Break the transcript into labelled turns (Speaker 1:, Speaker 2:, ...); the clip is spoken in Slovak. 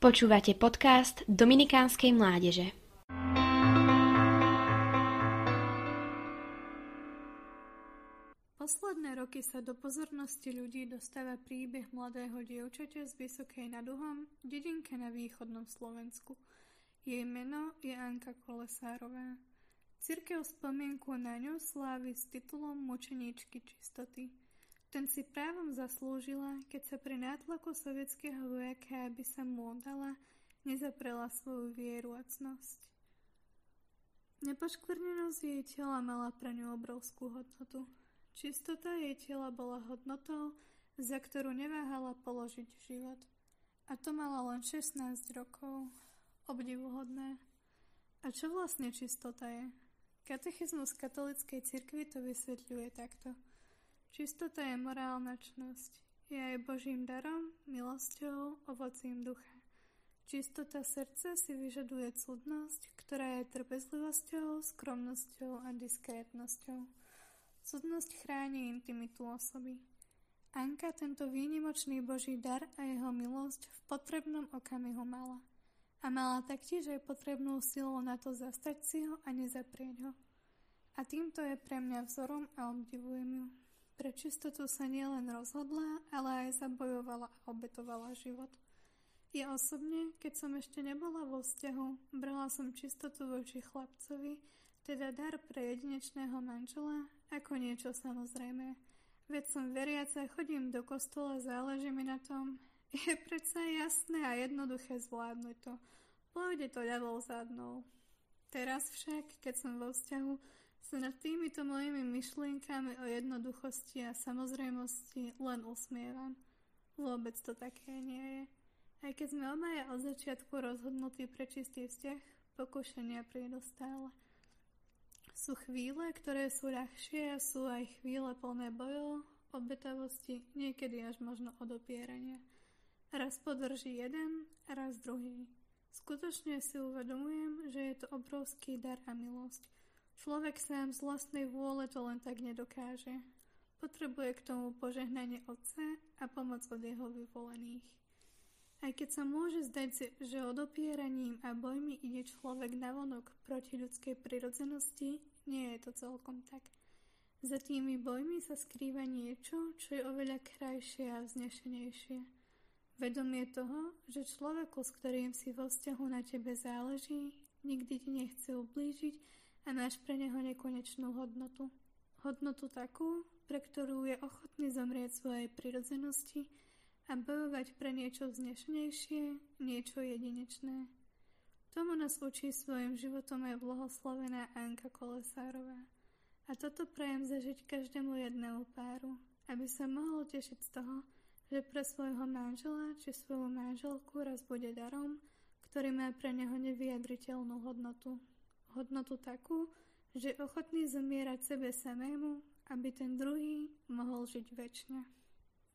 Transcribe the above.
Speaker 1: Počúvate podcast Dominikánskej mládeže.
Speaker 2: Posledné roky sa do pozornosti ľudí dostáva príbeh mladého dievčaťa z Vysokej nad Uhom, dedinke na východnom Slovensku. Jej meno je Anka Kolesárová. Cirkev spomienku na ňu slávi s titulom mučeníčky čistoty. Ten si právom zaslúžila, keď sa pri nátlaku sovietského vojaka, aby sa mu oddala, nezaprela svoju vieru a cnosť. Nepoškvrnenosť jej tela mala pre ňu obrovskú hodnotu. Čistota jej tela bola hodnotou, za ktorú neváhala položiť život. A to mala len 16 rokov. Obdivuhodné. A čo vlastne čistota je? Katechizmus katolíckej cirkvi to vysvetľuje takto – Čistota je morálna čnosť. Je aj Božím darom, milosťou, ovocím ducha. Čistota srdca si vyžaduje cudnosť, ktorá je trpezlivosťou, skromnosťou a diskrétnosťou. Cudnosť chráni intimitu osoby. Anka tento výnimočný Boží dar a jeho milosť v potrebnom okamihu mala. A mala taktiež aj potrebnú silu na to zastať si ho a nezaprieť ho. A týmto je pre mňa vzorom a obdivujem ju. Pre čistotu sa nielen rozhodla, ale aj zabojovala a obetovala život. Ja osobne, keď som ešte nebola vo vzťahu, brala som čistotu voči chlapcovi, teda dar pre jedinečného manžela, ako niečo samozrejme. Veď som veriaca, chodím do kostola, záleží mi na tom. Je predsa jasné a jednoduché zvládnuť to. Pôjde to ľavou zadnou. Teraz však, keď som vo vzťahu, sa nad týmito mojimi myšlienkami o jednoduchosti a samozrejmosti len usmievam. Vôbec to také nie je. Aj keď sme obaja od začiatku rozhodnutí pre čistý vzťah, pokušenia prídu stále. Sú chvíle, ktoré sú ľahšie a sú aj chvíle plné bojov, obetavosti, niekedy až možno odopierania. Raz podrží jeden, raz druhý. Skutočne si uvedomujem, že je to obrovský dar a milosť – Človek sám z vlastnej vôle to len tak nedokáže. Potrebuje k tomu požehnanie Otca a pomoc od jeho vyvolených. Aj keď sa môže zdať, že odopieraním a bojmi ide človek navonok proti ľudskej prirodzenosti, nie je to celkom tak. Za tými bojmi sa skrýva niečo, čo je oveľa krajšie a vznešenejšie. Vedomie toho, že človeku, s ktorým si vo vzťahu na tebe záleží, nikdy ti nechce ublížiť a máš pre neho nekonečnú hodnotu. Hodnotu takú, pre ktorú je ochotný zomrieť svojej prirodzenosti a bojovať pre niečo vznešenejšie, niečo jedinečné. Tomu nás učí svojim životom aj blahoslavená Anka Kolesárová. A toto prajem zažiť každému jednému páru, aby sa mohol tešiť z toho, že pre svojho manžela či svoju manželku raz bude darom, ktorý má pre neho nevyjadriteľnú hodnotu hodnotu takú, že ochotný zomierať sebe samému, aby ten druhý mohol žiť väčšine.